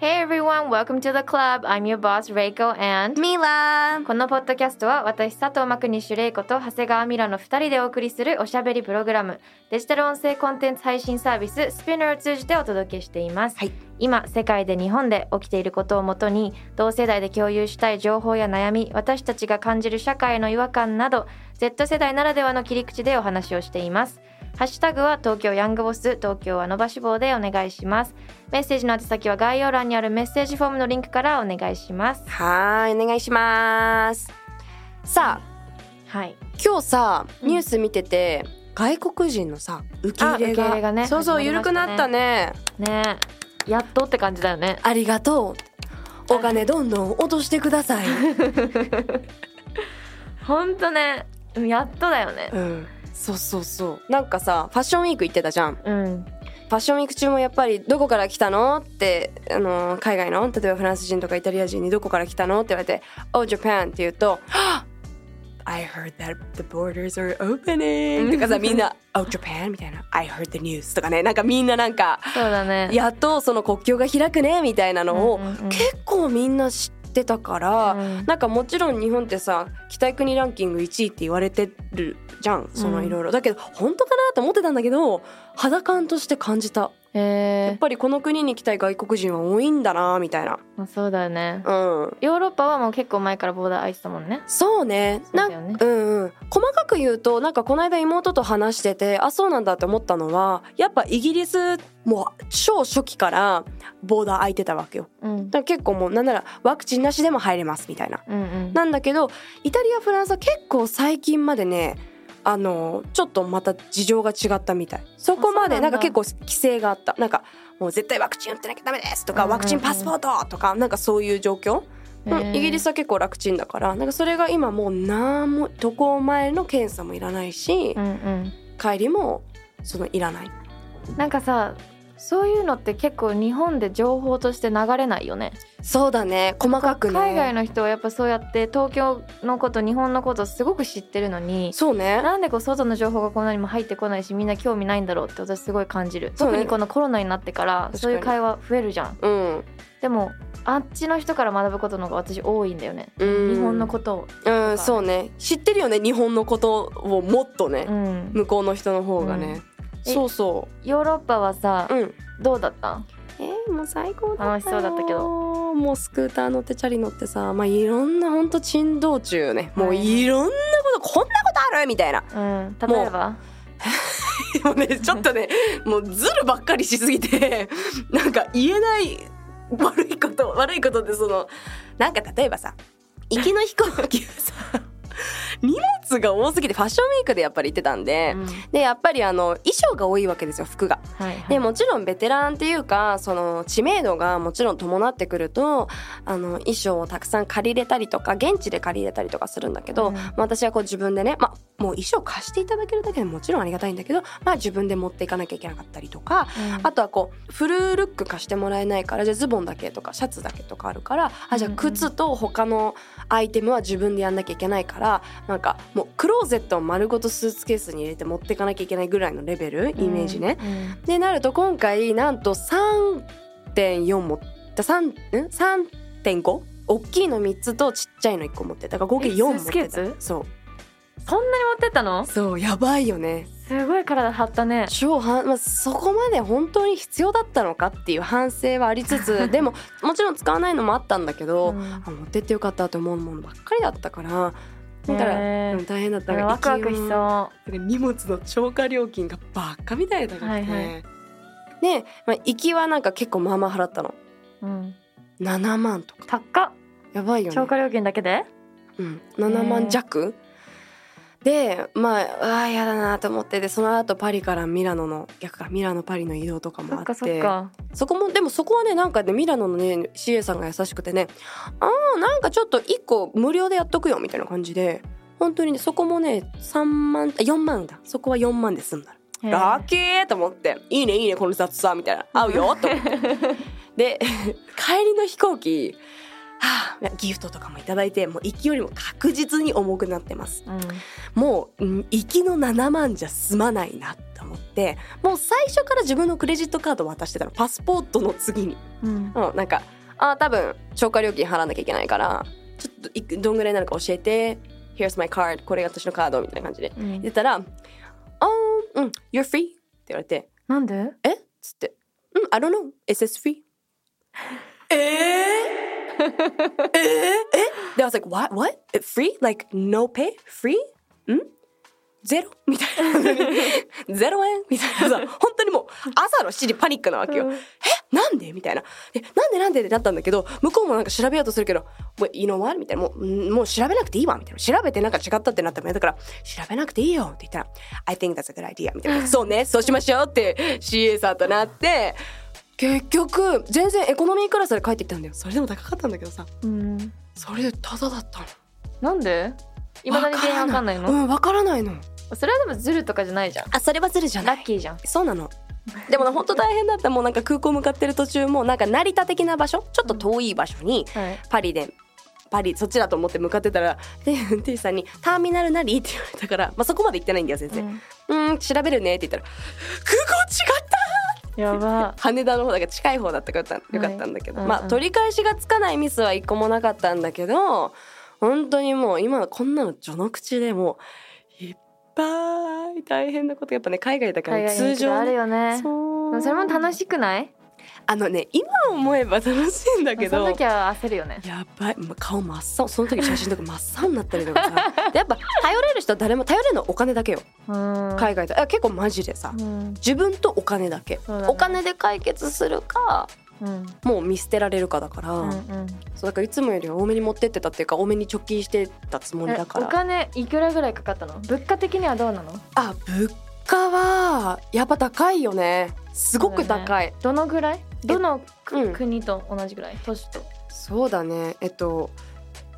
Hey everyone, welcome to the club. I'm your boss, Reiko and ミラこのポッドキャストは私佐藤真国主玲子と長谷川ミラの2人でお送りするおしゃべりプログラムデジタル音声コンテンツ配信サービス Spinner を通じてお届けしています、はい。今世界で日本で起きていることをもとに同世代で共有したい情報や悩み私たちが感じる社会の違和感など Z 世代ならではの切り口でお話をしていますハッシュタグは東京ヤングボス東京は伸ばし棒でお願いします。メッセージの宛先は概要欄にあるメッセージフォームのリンクからお願いします。はーいお願いします。さあはい。今日さうん。ニュース見てて、外国人のさ受け入れあ受け入れがねそうそうね。緩くなったね。ね。えやっとって感じだよね。ありがとう。お金どんどん落としてください、ほんとねやっとだよね。うん、そうそうそう。なんかさファッションウィーク行ってたじゃん。うん。ファッションウィーク中もやっぱりどこから来たの？ってあの海外の？例えばフランス人とかイタリア人にどこから来たの？って言われて「Oh Japan」って言うと「I heard that the borders are opening」とかさみんな「Oh Japan」みたいな「I heard the news」とかね。なんかみんななんかそうだね。やっとその国境が開くねみたいなのを結構みんな知ってたから、うん。なんかもちろん日本ってさ北い国ランキング1位って言われてるじゃんそのうん。いろいろだけど本当かなと思ってたんだけど肌感として感じたやえっぱりこの国に来たい外国人は多いんだなみたいな。ー、そうだよね。うん。ヨーロッパはもう結構前からボーダー開いてたもんね。そうね。なそうだよね。うんうん。細かく言うとなんかこの間妹と話しててあそうなんだって思ったのはやっぱイギリスもう超初期からボーダー開いてたわけよ。うん。だから結構もうなんならワクチンなしでも入れますみたいな。うんうん。なんだけどイタリアフランスは結構最近までねあのちょっとまた事情が違ったみたい。そこまでなんか結構規制があった。なんかもう絶対ワクチン打ってなきゃダメですとか、ワクチンパスポートとかなんかそういう状況、うんイギリスは結構楽ちんだからなんかそれが今もうなんも渡航前の検査もいらないし、うんうん。帰りもそのいらない。なんかさそういうのって結構日本で情報として流れないよね。そうだね。細かくね。海外の人はやっぱそうやって東京のこと日本のことすごく知ってるのにそうね。なんでこう外の情報がこんなにも入ってこないしみんな興味ないんだろうって私すごい感じる、ね。特にこのコロナになってからそういう会話増えるじゃん。うん。でもあっちの人から学ぶことの方が私多いんだよね、うん。日本のことを。うんそうね。知ってるよね日本のことをもっとね、うん。向こうの人の方がね、えそうそヨーロッパはさ、ううん。どうだった？えーもう最高だったよ。楽しそうだったけど。もうスクーター乗ってチャリ乗ってさまあいろんなほんと珍道中ね。もうはいいろんなことこんなことあるみたいな。うん。例えば？もうねちょっとねもうズルばっかりしすぎて なんか言えない悪いこと悪いことってそのなんか例えばさ行きの飛行機はさ荷物が多すぎてファッションウィークでやっぱり行ってたんで、うん。でやっぱりあの衣装が多いわけですよ服が。はいはい。でもちろんベテランっていうかその知名度がもちろん伴ってくるとあの衣装をたくさん借りれたりとか現地で借りれたりとかするんだけど、うん。まあ私はこう自分でね、まあ、もう衣装貸していただけるだけでももちろんありがたいんだけど、まあ、自分で持っていかなきゃいけなかったりとか、うん。あとはこうフルルック貸してもらえないからじゃあズボンだけとかシャツだけとかあるからあじゃあうんうん。靴と他のアイテムは自分でやんなきゃいけないからなんかもうクローゼットを丸ごとスーツケースに入れて持っていかなきゃいけないぐらいのレベルイメージね。うん。でなると今回なんと3.4持った3ん？3.5大きいの3つとちっちゃいの1個持ってた。だから合計え4持ってスーツケーたス？そうそんなに持ってったの？そうやばいよね。すごい体張ったね。超は、まあ、そこまで本当に必要だったのかっていう反省はありつつ でももちろん使わないのもあったんだけど、うん。あ持ってってよかったと思うものばっかりだったからだから、へー。うん大変だったワクワクしそう。荷物の超過料金がばっかみたいだからね、はいはい。で、まあ、行きはなんか結構まあまあ払ったの。うん。7万とか。高っ。やばいよね。超過料金だけで？うん、7万弱？でまああーやだなと思ってでその後パリからミラノの逆かミラノパリの移動とかもあって。そこもでもそこはねなんかねミラノのね CA さんが優しくてねあーなんかちょっと1個無料でやっとくよみたいな感じで本当にねそこもね3万あ4万だ。そこは4万で済んだ。ラッキーと思って。いいねいいねこの雑さみたいな。合うよと思って。で 帰りの飛行機はあ、ギフトとかもいただいてもう行きよりも確実に重くなってます。うん。もう、うん行きの7万じゃ済まないなと思ってもう最初から自分のクレジットカード渡してたの。パスポートの次に、うん。うん、なんかあ多分超過料金払わなきゃいけないからちょっといくどんぐらいなのか教えて Here's my card これが私のカードみたいな感じで。うん。言ったら「あーうん You're free」って言われて。なんで「え？っ?」つって「うん I don't know is this free?」えー、えー、えで I was like what? What? Free? Like no pay? Free? んゼロみたいな。ゼロ円みたいなさ本当にもう朝の7時パニックなわけよ、うんえ？なんで？みたいな。えなんでなんで？ってなったんだけど向こうもなんか調べようとするけど「Wait, you know what?」みたいな。もううんもう調べなくていいわ。みたいな。調べてなんか違ったってなったらだから調べなくていいよって言ったら「I think that's a good idea」みたいな「そうね。そうしましょう」って CA さんとなって結局全然エコノミークラスで帰ってきたんだよ。それでも高かったんだけどさ。うん。それでタダだったの。なんで？いまだに原因わかんないの？うんわからないの。それはでもズルとかじゃないじゃん。あそれはずるじゃない。ラッキーじゃん。そうなの。でもね本当大変だった。もうなんか空港向かってる途中もなんか成田的な場所？ちょっと遠い場所にはい。パリでパリそっちだと思って向かってたらで運転手さんに「ターミナルなり?」って言われたから、まあ、そこまで行ってないんだよ先生うん「うん調べるね」って言ったら「空港違った!やば」羽田の方だから近い方だったからよかったんだけど、はい。うんうん。まあ取り返しがつかないミスは一個もなかったんだけど本当にもう今こんなの序の口でもういっぱい大変なことやっぱね海外だから通常行くとあるね。よねそれも楽しくない？あのね今思えば楽しいんだけど。その時は焦るよね。やばい顔真っ青。その時写真とか真っ青になったりとかさ。でやっぱ頼れる人は誰も頼れるのはお金だけよ。うん。海外であ結構マジでさうん。自分とお金だけ。ね。お金で解決するかうん。もう見捨てられるかだから、うんうん。そうだからいつもよりは多めに持ってってたっていうか多めに貯金してたつもりだから。金いくらぐらいかかったの？物価的にはどうなの？あ物価はやっぱ高いよね。すごく高い。どのぐらい？どのくうん国と同じぐらい？都市と。そうだね。えっと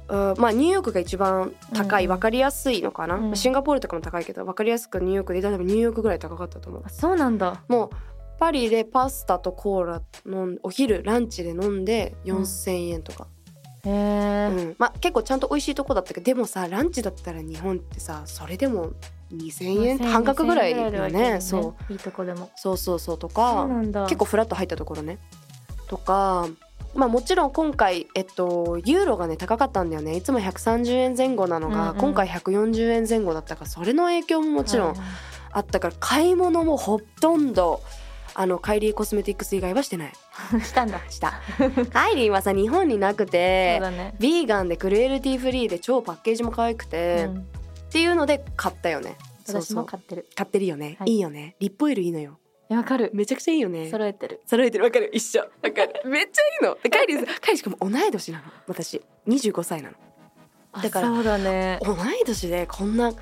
うんまあニューヨークが一番高いうん。分かりやすいのかな、うん。シンガポールとかも高いけど分かりやすくニューヨークで例えばニューヨークぐらい高かったと思う。あそうなんだ。もうパリでパスタとコーラ飲んお昼ランチで飲んで4,000円とか、へうえん。まあ結構ちゃんと美味しいとこだったけどでもさランチだったら日本ってさそれでも2,000円半額ぐらいよではいけるね。そう。いいとこでも。そうそうそうとか結構フラッと入ったところね。とかまあもちろん今回えっとユーロがね高かったんだよね。いつも130円前後なのが、うんうん。今回140円前後だったからそれの影響ももちろんはいあったから買い物もほとんどあのカイリーコスメティックス以外はしてない。したんだ。した。カイリーはさ日本になくてね。ビーガンでクルエルティフリーで超パッケージも可愛くて、うんっていうので買ったよね。私も買ってる。買ってるよね、はい。い、いよね。リップオイルいいのよ。わかる。めちゃくちゃいいよね。揃えてる。揃えてる。わかる。一緒。わかる。めっちゃいいの。でカイリーさカイリーしかも同い年なの。私25歳なの。あだからそうだね。同い年でこんな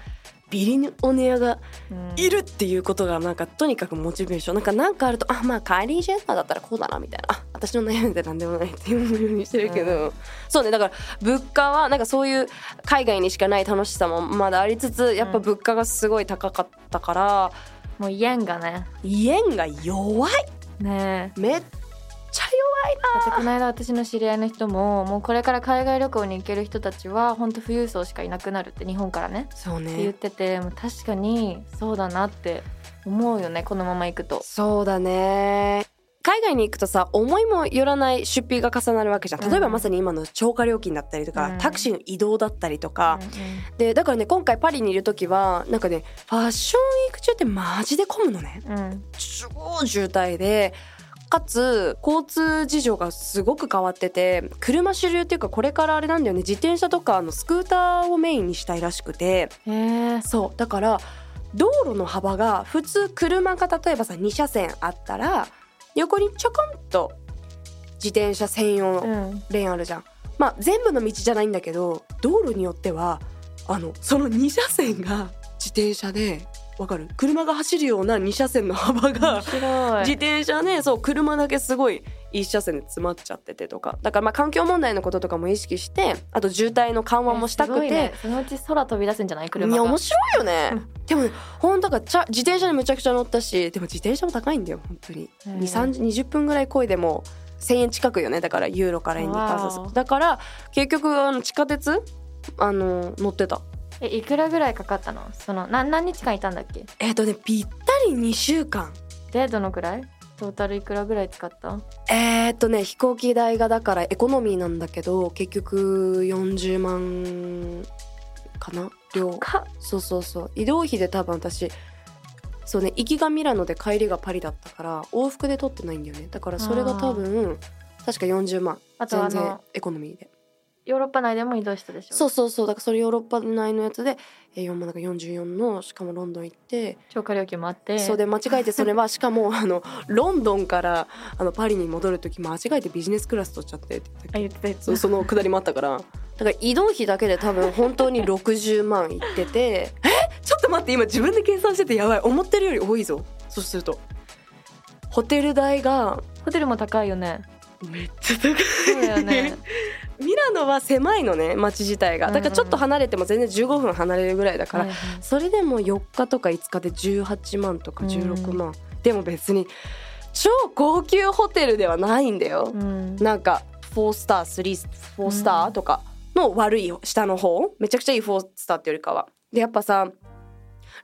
ビリオネアがうんいるっていうことがなんかとにかくモチベーション。なん。かなんかあるとあまあカイリー・ジェンナーだったらこうだなみたいな。あ 私の悩みってなんでもないっていうようにしてるけど、そうねだから物価はなんかそういう海外にしかない楽しさもまだありつつやっぱ物価がすごい高かったから、もうイエンがね。円が弱い。ねえ。めっちゃ弱いだってこの間私の知り合いの人ももうこれから海外旅行に行ける人たちは本当富裕層しかいなくなるって日本からね。そうって言っねててもう確かにそうだなって思うよねこのまま行くと。そうだね。海外に行くとさ思いもよらない出費が重なるわけじゃん。例えばうんまさに今の超過料金だったりとか、うん。タクシーの移動だったりとか、うでだからね今回パリにいる時はなんかねファッションウィーク中ってマジで混むのね。うん。超渋滞でかつ交通事情がすごく変わってて車主流っていうかこれからあれなんだよね。自転車とかあのスクーターをメインにしたいらしくて。そう。だから道路の幅が普通車が例えばさ2車線あったら横にちょこんと自転車専用レーンあるじゃん。まあ全部の道じゃないんだけど道路によってはあのその2車線が自転車でわかる？車が走るような2車線の幅が自転車でそう車だけすごい一車線で詰まっちゃっててとか。だからまあ環境問題のこととかも意識してあと渋滞の緩和もしたくて、ね。そのうち空飛び出すんじゃない？い車が。や面白いよね。でもねほんとだ。からちゃ自転車にむちゃくちゃ乗ったしでも自転車も高いんだよ本当に。へえ2 3 20分ぐらい漕いでも1,000円近くよね。だからユーロから円に換算するだから結局あの地下鉄？あの乗ってたえいくらぐらいかかったの？その何何日間いたんだっけ？えっ、とねぴったり2週間。でどのくらい？トータルいくらぐらい使った？えー、っとね飛行機代がだからエコノミーなんだけど結局40万かな？量かそうそうそう。移動費で多分私そうね行きがミラノで帰りがパリだったから往復で取ってないんだよね。だからそれが多分確か40万。あ全然のエコノミーでヨーロッパ内でも移動したでしょ？そうそうそう。だからそれヨーロッパ内のやつでえー4万なんか44のしかもロンドン行って超過料金もあって。そうで間違えてそれは しかもあのロンドンからあのパリに戻る時間違えてビジネスクラス取っちゃってって言ってたやつ。そのくだりもあったから。だから移動費だけで多分本当に60万いってて。え？ちょっと待って今自分で計算しててやばい。思ってるより多いぞ。そうすると。ホテル代がホテルも高いよね。めっちゃ高いよね ミラノは狭いのね街自体が。だからちょっと離れても全然15分離れるぐらいだから、それでも4日とか5日で18万とか16万、でも別に超高級ホテルではないんだよ、うん。なんか4スター34スターとかの悪い下の方。めちゃくちゃいい4スターってよりかは。でやっぱさ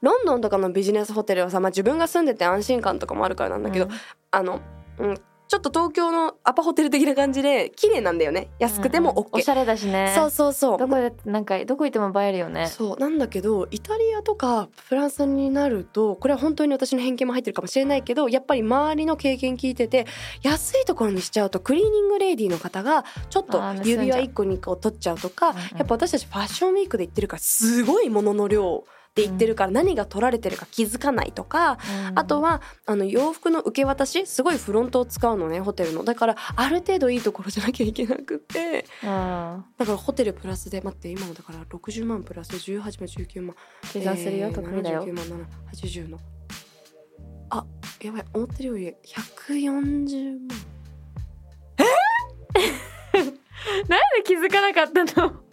ロンドンとかのビジネスホテルはさ、まあ、自分が住んでて安心感とかもあるからなんだけど、うん。あの、うん、ちょっと東京のアパホテル的な感じで綺麗なんだよね。安くてもうんうん OK、おしゃれだしね。そうそうそう。どこでなんかどこ行っても映えるよね。そう。なんだけどイタリアとかフランスになるとこれは本当に私の偏見も入ってるかもしれないけどやっぱり周りの経験聞いてて安いところにしちゃうとクリーニングレディーの方がちょっと指輪1個2個取っちゃうとか、やっぱ私たちファッションウィークで行ってるからすごいものの量で行ってるから何が取られてるか気づかないとか、うん。あとはあの洋服の受け渡しすごいフロントを使うのねホテルの。だからある程度いいところじゃなきゃいけなくてうん。だからホテルプラスで待って今のだから60万プラス18万19万。計算するよ、えー得意だよ。79万7 80の。あやばい思ってるより140万。なんで気づかなかったの？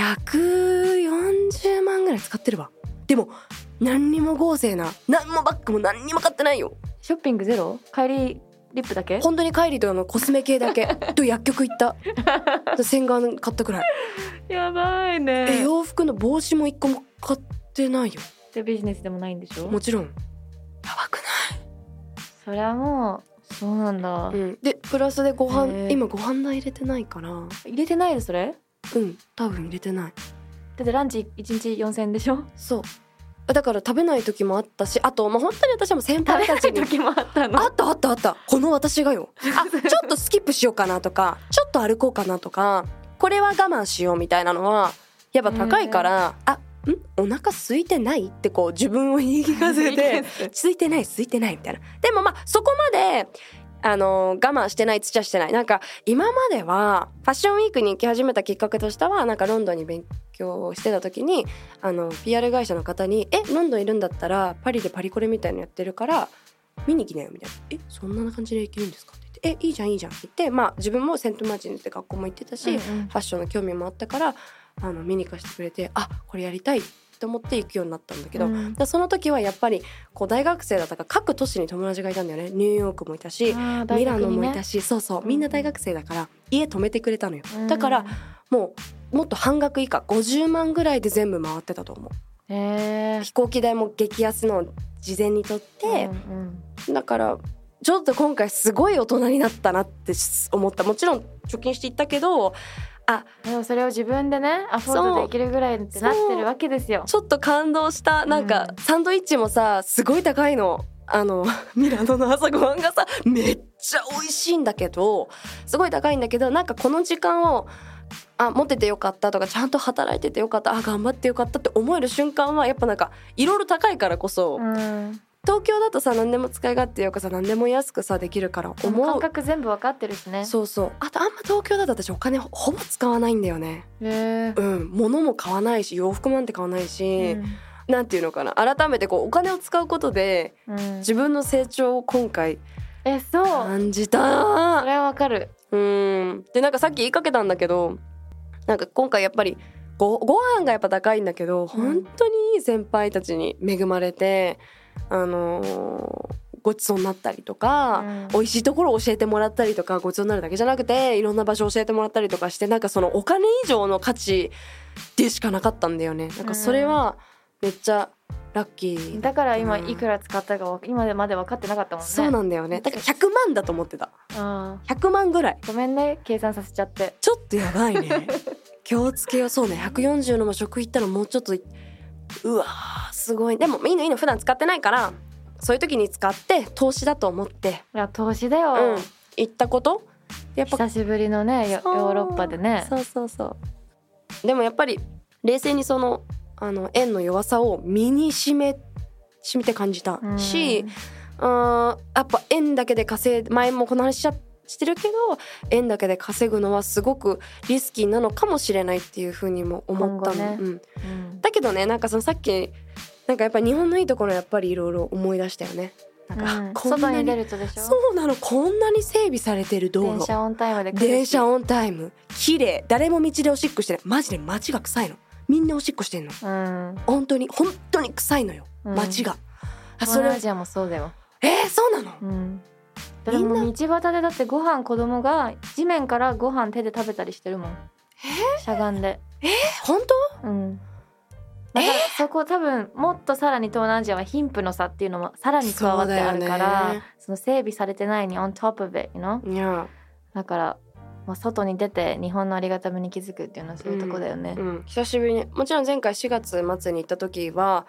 140万ぐらい使ってるわ。でも何にも豪勢な何もバッグも何にも買ってないよ。ショッピングゼロ？帰りリップだけ？本当に帰りとあのコスメ系だけ。と薬局行った。洗顔買ったくらい。やばいえね洋服の帽子も一個も買ってないよ。でビジネスでもないんでしょ？もちろん。やばくそれはもうそうなんだ、ない、うん、でプラスでご飯今ご飯代入れてないから。入れてないのそれ？うん。多分入れてない。だってランチ1日4000円でしょ？そう。だから食べない時もあったしあとまあ本当に私はもう先輩たちに。時もあったの？あったあったあった。この私がよ。あちょっとスキップしようかなとかちょっと歩こうかなとかこれは我慢しようみたいなのはやっぱ高いからあん？お腹空いてない？ってこう自分を言い聞かせて。空いてない空いてないみたいな。でもまあそこまであの我慢してないつっちゃしてない。なんか今まではファッションウィークに行き始めたきっかけとしてはなんかロンドンに勉強をしてた時にあの PR 会社の方に「えロンドンいるんだったらパリでパリコレみたいのやってるから見に来なよ」みたいな「えそんな感じで行けるんですか?」って言って「えいいじゃんいいじゃん」って言ってまあ自分もセントマーチンズって学校も行ってたし、うんうん。ファッションの興味もあったからあの見に行かせてくれてあこれやりたいと思って行くようになったんだけど、うん。でその時はやっぱりこう大学生だったから各都市に友達がいたんだよね。ニューヨークもいたし、あー大ミラノもいたしそうそうみんな大学生だから家泊めてくれたのよ。うん。だからもうもっと半額以下50万ぐらいで全部回ってたと思う。飛行機代も激安のを事前に取ってうんう、ん。だからちょっと今回すごい大人になったなって思った。もちろん貯金していったけどでもそれを自分でねアフォードできるぐらいってなってるわけですよ。ちょっと感動した。なんかうんサンドイッチもさすごい高いの。あの ミラノの朝ごはんがさめっちゃ美味しいんだけどすごい高いんだけどなんかこの時間をあ持っててよかったとかちゃんと働いててよかったあ頑張ってよかったって思える瞬間はやっぱなんかいろいろ高いからこそ、うん東京だとさ何でも使い勝手よくさ何でも安くさできるから感思う。覚全部わかってるしね。そうそう。あとあんま東京だと私お金ほほぼ使わないんだよね。へえ。うん。物も買わないし洋服なんて買わないし、なんていうのかな。改めてこうお金を使うことでうん。自分の成長を今回えそう。感じそたれはわかる。うん。でなんかさっき言いかけたんだけどなんか今回やっぱりごご飯がやっぱ高いんだけど、本当にいい先輩たちに恵まれてあのーごちそうになったりとか、うん。美味しいところを教えてもらったりとかごちそうになるだけじゃなくていろんな場所教えてもらったりとかしてなんかそのお金以上の価値でしかなかったんだよね。なんかそれはめっちゃラッキー、だから今うん。いくら使ったかわ今まで分かってなかったもんね。そうなんだよね。だから100万だと思ってた。あ100万ぐらい。ーごめんね計算させちゃって。ちょっとやばいね。気をつけよう。そうね。140のも食行ったらもうちょっというわーすごい。でもいいのいいの普段使ってないからそういう時に使って投資だと思って。いや投資だよ、うん。行ったこと？やっぱ久しぶりのねヨーロッパでね。そうそうそう。でもやっぱり冷静にそのあの円の弱さを身にしめしめて感じたうん。し、あーやっぱ円だけで稼い前もこの話しちゃしてるけど円だけで稼ぐのはすごくリスキーなのかもしれないっていうふうにも思ったの、ね。うん、うん。だけどねなんかそのさっきなんかやっぱり日本のいいところやっぱりいろいろ思い出したよね。なんか、うん。こんなに外に出るとでしょ？そうなの。こんなに整備されてる道路。電車オンタイムで電車オンタイム。綺麗。誰も道でおしっこしてない。マジで街が臭いの。みんなおしっこしてんの。うん。本当に本当に臭いのよ。うん。街が、あ東それ南アジアもそうだよ。えー、そうなの？うんもう道端でだってご飯子供が地面からご飯手で食べたりしてるもん。しゃがんで。え？本うん。だからそこ多分もっとさらに東南アジアは貧富の差っていうのもさらに加わってあるからね。その整備されてないに on top of it you know 当いや。だからもう外に出て日本のありがたみに気づくっていうのはそういうとこだよね。う、ん、久しぶりにもちろん前回4月末に行った時は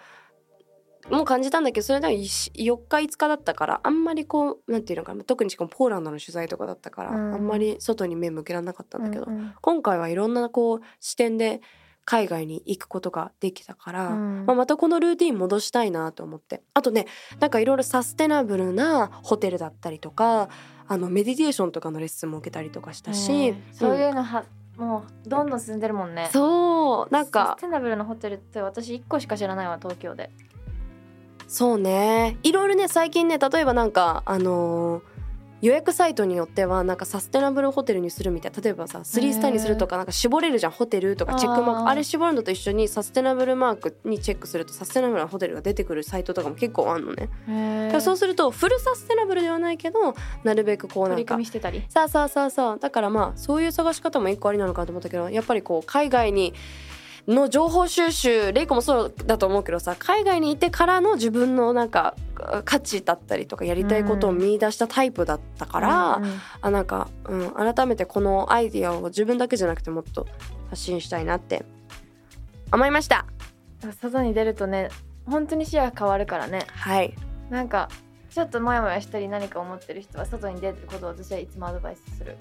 もう感じたんだけどそれでも4日5日だったからあんまりこうなんていうのかな特にしかもポーランドの取材とかだったから、うん。あんまり外に目向けられなかったんだけど、うんうん。今回はいろんなこう視点で海外に行くことができたから、うん。まあ、またこのルーティン戻したいなと思って。あとねなんかいろいろサステナブルなホテルだったりとかあのメディテーションとかのレッスンも受けたりとかしたし、うん。そううんいうのは、もうどんどん進んでるもんね。そうなんサかステナブルのホテルって私1個しか知らないわ東京でそうね。いろいろね最近ね例えばなんかあのー予約サイトによってはなんかサステナブルホテルにするみたい例えばさ3スターにするとかなんか絞れるじゃんホテルとかチェックマークあれ絞るのと一緒にサステナブルマークにチェックするとサステナブルなホテルが出てくるサイトとかも結構あんのね。へだからそうするとフルサステナブルではないけどなるべくこうな取りんか組みしてたり。さあさあさあさあだからまあそういう探し方も一個ありなのかと思ったけどやっぱりこう海外にの情報収集レイコもそうだと思うけどさ海外にいてからの自分のなんか価値だったりとかやりたいことを見出したタイプだったから、うんうんあなんか、うん、改めてこのアイディアを自分だけじゃなくてもっと発信したいなって思いました。外に出るとね本当に視野が変わるからね。はい。なんかちょっとモヤモヤしたり何か思ってる人は外に出ることを私はいつもアドバイスする。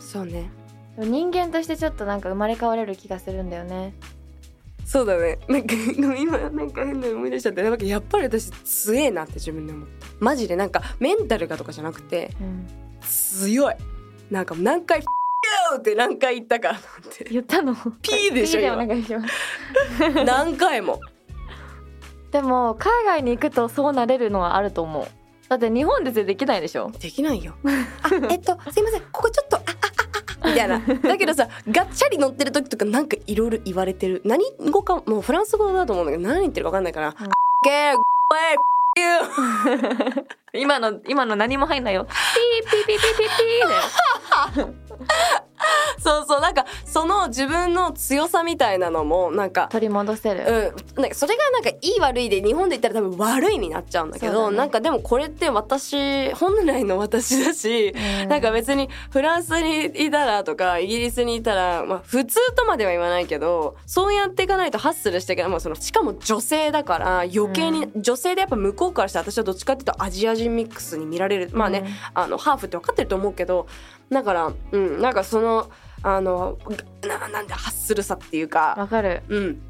そうね。人間としてちょっとなんか生まれ変われる気がするんだよねそうだね。なんか今なんか変なの思い出しちゃって。なんかやっぱり私強えなって自分で思った。マジでなんかメンタルがとかじゃなくてうん強い。なんか何回「F***you! 」って何回言ったか言ったの？ピーでしょ 何回も。でも海外に行くとそうなれるのはあると思う。だって日本でできないでしょ？できないよ。あえっとすいません。ここちょっとあたいな。だけどさがっちゃり乗ってる時とかなんかいろいろ言われてる。何語かもうフランス語だと思うんだけど何言ってるか分かんないから「うん。ゲー。今の今の何も入んないよ。ピーピーピーピーピーピーだよ そうそうなんかその自分の強さみたいなのもなんか取り戻せる、うん、なんかそれがなんかいい悪いで日本で言ったら多分悪いになっちゃうんだけどね。なんかでもこれって私本来の私だし、うん。なんか別にフランスにいたらとかイギリスにいたら、まあ、普通とまでは言わないけどそうやっていかないとハッスルしていけない、まあ、そのしかも女性だから余計に、女性でやっぱ向こうからして私はどっちかっていうとアジア人ミックスに見られる。まあね、あのハーフって分かってると思うけどだからうんなんかそのあのななんでハッスルさっていううんかわかる。うん。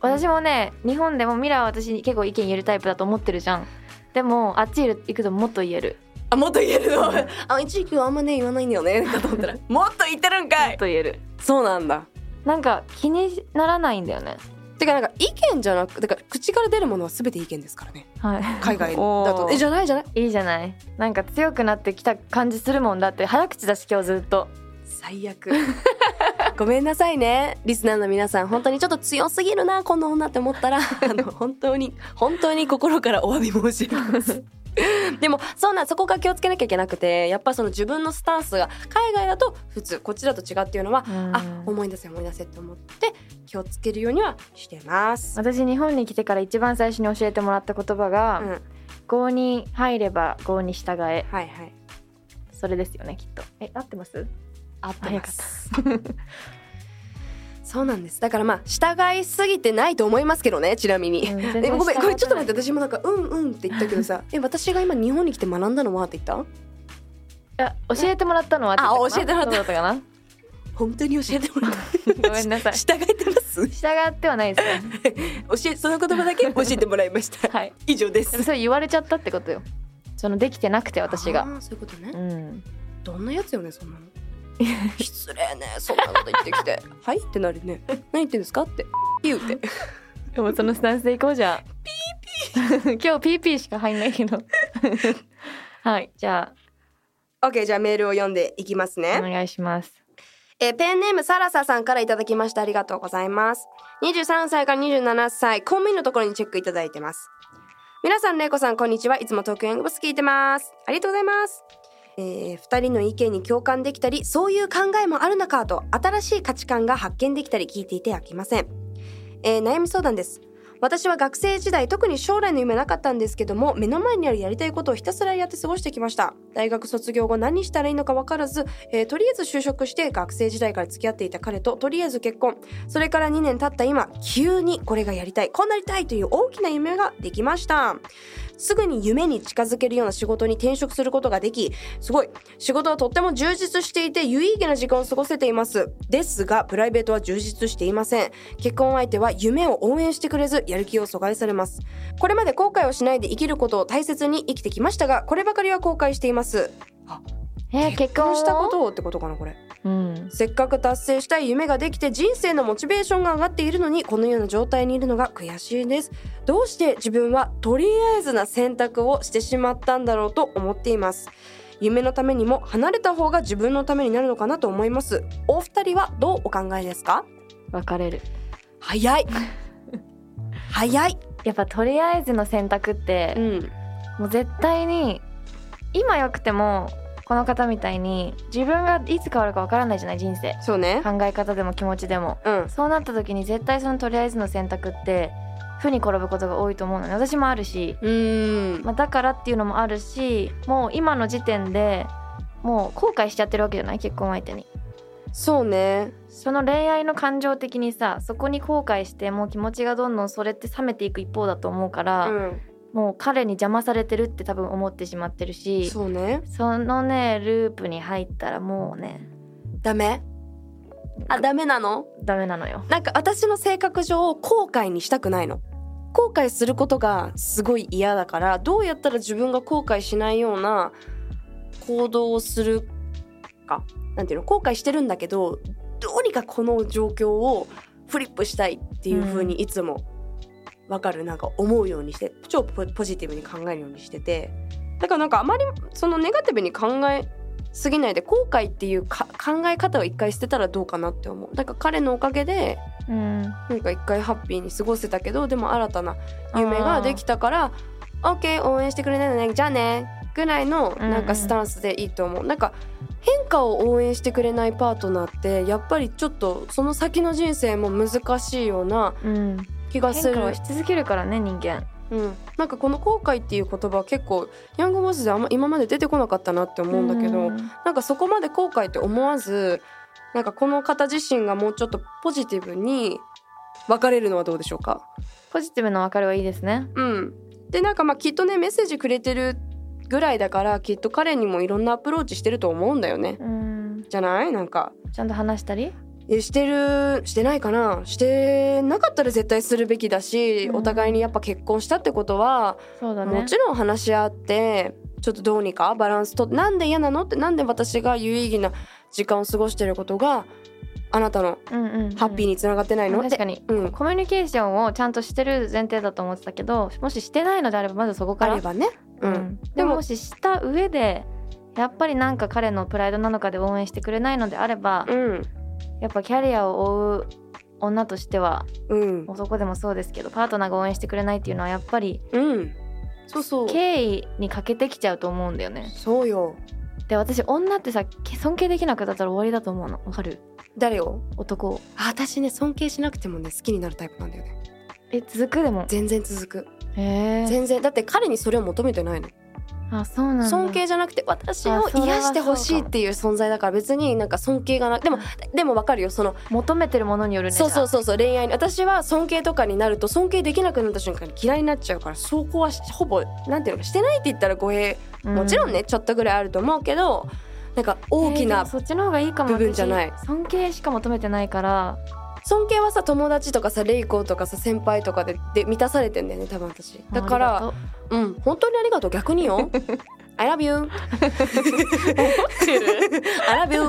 私もね日本でもミラーは私に結構意見言えるタイプだと思ってるじゃん。でもあっち行くともっと言える。あもっと言えるの？あ一時期はあんまね言わないんだよね。かと思ったら。もっと言ってるんかもっいと言える。そうなんだ。なんか気にならないんだよねてかなんか意見じゃなくてか口から出るものは全て意見ですからね。はい。海外だと。えじゃないじゃない？いいじゃない？なんか強くなってきた感じするもんだって早口だし今日ずっと。最悪。ごめんなさいね。リスナーの皆さん本当にちょっと強すぎるなこの女って思ったら。あの本当に本当に心からお詫び申し上げます でもそうなんそこが気をつけなきゃいけなくてやっぱその自分のスタンスが海外だと普通こっちだと違うっていうのは、うん。あ思い出せ思い出せって思って気をつけるようにはしてます。私日本に来てから一番最初に教えてもらった言葉がうん、「郷、に入れば郷に従え。はいはい」それですよねきっと。え合ってます？合ってます。そうなんです。だからまあ従いすぎてないと思いますけどねちなみに。うんごめんこれちょっと待っって私もなんかうんうんって言ったけどさ え私が今日本に来て学んだのはって言った？て教えてもらったのはあ教えてもらった。かな？本当に教えてもらった。ごめんなさい。従えてます？従ってはないですね。教えその言葉だけ教えてもらいました。はい。以上です。それ言われちゃったってことよ。そのできてなくて私が。そういうことね。うん。どんなやつよねそんなの失礼ねそんなこと言ってきて。はいってなるね。何言ってんですかって。言うて。でもそのスタンスでいこうじゃあピーピー。今日ピーピーしか入んないけど。はいじゃ OK じゃあメールを読んでいきますね。あお願いします。えーペンネームサラサさんからいただきました。ありがとうございます。23歳から27歳。公務員のところにチェックいただいてます。皆さんれいこさんこんにちは。いつも東京ヤングバス聞いてます。ありがとうございますえー、2人の意見に共感できたりそういう考えもあるのかと新しい価値観が発見できたり聞いていて飽きません、えー悩み相談です。私は学生時代特に将来の夢なかったんですけども目の前にあるやりたいことをひたすらやって過ごしてきました。大学卒業後何したらいいのか分からず、えーとりあえず就職して学生時代から付き合っていた彼ととりあえず結婚。それから2年経った今急にこれがやりたいこうなりたいという大きな夢ができました。すぐに夢に近づけるような仕事に転職することができすごい仕事はとっても充実していて有意義な時間を過ごせています。ですがプライベートは充実していません。結婚相手は夢を応援してくれずやる気を阻害されます。これまで後悔をしないで生きることを大切に生きてきましたがこればかりは後悔しています。えー、結婚を？結婚したことをってことかなこれうん。せっかく達成したい夢ができて人生のモチベーションが上がっているのにこのような状態にいるのが悔しいです。どうして自分はとりあえずな選択をしてしまったんだろうと思っています。夢のためにも離れた方が自分のためになるのかなと思います。お二人はどうお考えですか？別れる。早い。早い。やっぱとりあえずの選択って、うん。もう絶対に今よくてもこの方みたいに自分がいつ変わるかわからないじゃない人生。そうね。考え方でも気持ちでも。うん。そうなった時に絶対そのとりあえずの選択って負に転ぶことが多いと思うのね。私もあるし、うーん。まあ、だからっていうのもあるしもう今の時点でもう後悔しちゃってるわけじゃない？結婚相手に。そうね。その恋愛の感情的にさそこに後悔してもう気持ちがどんどんそれって冷めていく一方だと思うから、うんもう彼に邪魔されてるって多分思ってしまってるしそうね。そのねループに入ったらもうねダメ？あダメなの？ダメなのよ。なんか私の性格上後悔にしたくないの。後悔することがすごい嫌だからどうやったら自分が後悔しないような行動をするか。なんていうの？後悔してるんだけどどうにかこの状況をフリップしたいっていう風にいつもわかるなんか思うようにして超ポポジティブに考えるようにしてて。だからなんかあまりそのネガティブに考えすぎないで後悔っていうか考え方を一回捨てたらどうかなって思う。だから彼のおかげでうん。なんか一回ハッピーに過ごせたけどでも新たな夢ができたから「OK 応援してくれないのねじゃあね」ぐらいのうんうん。なんかスタンスでいいと思う、なんか変化を応援してくれないパートナーってやっぱりちょっとその先の人生も難しいようなうん気がする。変化はし続けるからね人間。うん、なんかこの後悔っていう言葉は結構ヤングボスであんま今まで出てこなかったなって思うんだけど、うん。なんかそこまで後悔って思わずなんかこの方自身がもうちょっとポジティブに別れるのはどうでしょうか？ポジティブな別れはいいですね。うん。でなんかまあきっとねメッセージくれてるぐらいだからきっと彼にもいろんなアプローチしてると思うんだよね。うん。じゃない？なんか。ちゃんと話したり？えしてるしてないかな？してなかったら絶対するべきだし、うん。お互いにやっぱ結婚したってことは、ね。もちろん話し合ってちょっとどうにかバランスとなんで嫌なの？ってなんで私が有意義な時間を過ごしてることがあなたのうんうんうん。ハッピーにつながってないの、って。確かに、うん。コミュニケーションをちゃんとしてる前提だと思ってたけどもししてないのであればまずそこから。あればね、うん。うん。でもでももしした上でやっぱりなんか彼のプライドなのかで応援してくれないのであれば、うんやっぱキャリアを追う女としてはうん。男でもそうですけどパートナーが応援してくれないっていうのはやっぱりうん。そうそう。敬意に欠けてきちゃうと思うんだよね。そうよ。で私女ってさ尊敬できなくなったら終わりだと思うの。わかる？誰を？男私ね尊敬しなくてもね好きになるタイプなんだよね。え続くでも？全然続く。へえ全然。だって彼にそれを求めてないのあそうなんだ。尊敬じゃなくて私を癒してほしいっていう存在だから別になんか尊敬がなでもでもわかるよその求めてるものによるねそうそうじそうそう恋愛に私は尊敬とかになると尊敬できなくなった瞬間に嫌いになっちゃうからそこはしほぼなんていうのかしてないって言ったら語弊もちろんね、ちょっとぐらいあると思うけどなんか大きなえーでもそっちの方がいいかも部分じゃない。私尊敬しか求めてないから尊敬はさ友達とかさレイコとかさ先輩とかでで満たされてんだよね多分私。だからううん本当にありがとう。逆によ。I love you 思ってる。I love you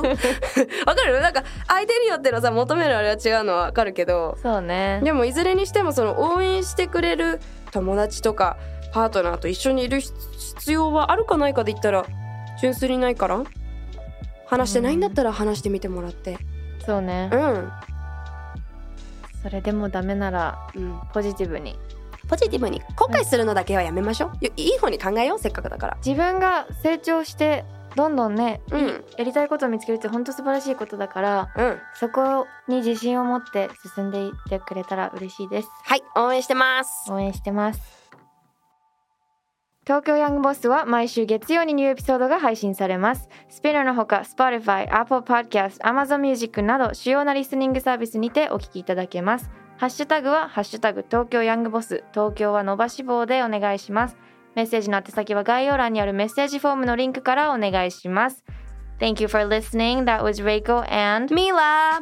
わかる？なんか相手によってのさ求めるあれは違うのはわかるけど。そうね。でもいずれにしてもその応援してくれる友達とかパートナーと一緒にいる必必要はあるかないかで言ったら純粋にないから？話してないんだったら話してみてもらって。そうね。うん、それでもダメならうん、ポジティブに。ポジティブに。後悔するのだけはやめましょう、いいい方に考えようせっかくだから。自分が成長してどんどんね、うん。やりたいことを見つけるって本当素晴らしいことだからうん。そこに自信を持って進んでいってくれたら嬉しいです。はい応援してます。応援してます東京ヤングボスは毎週月曜にニューエピソードが配信されます。スピナーのほか Spotify、Apple Podcast、Amazon Music など主要なリスニングサービスにてお聞きいただけます。ハッシュタグはハッシュタグ東京ヤングボス東京は伸ばし棒でお願いします。メッセージの宛先は概要欄にあるメッセージフォームのリンクからお願いします。Thank you for listening. That was Reiko and ミラ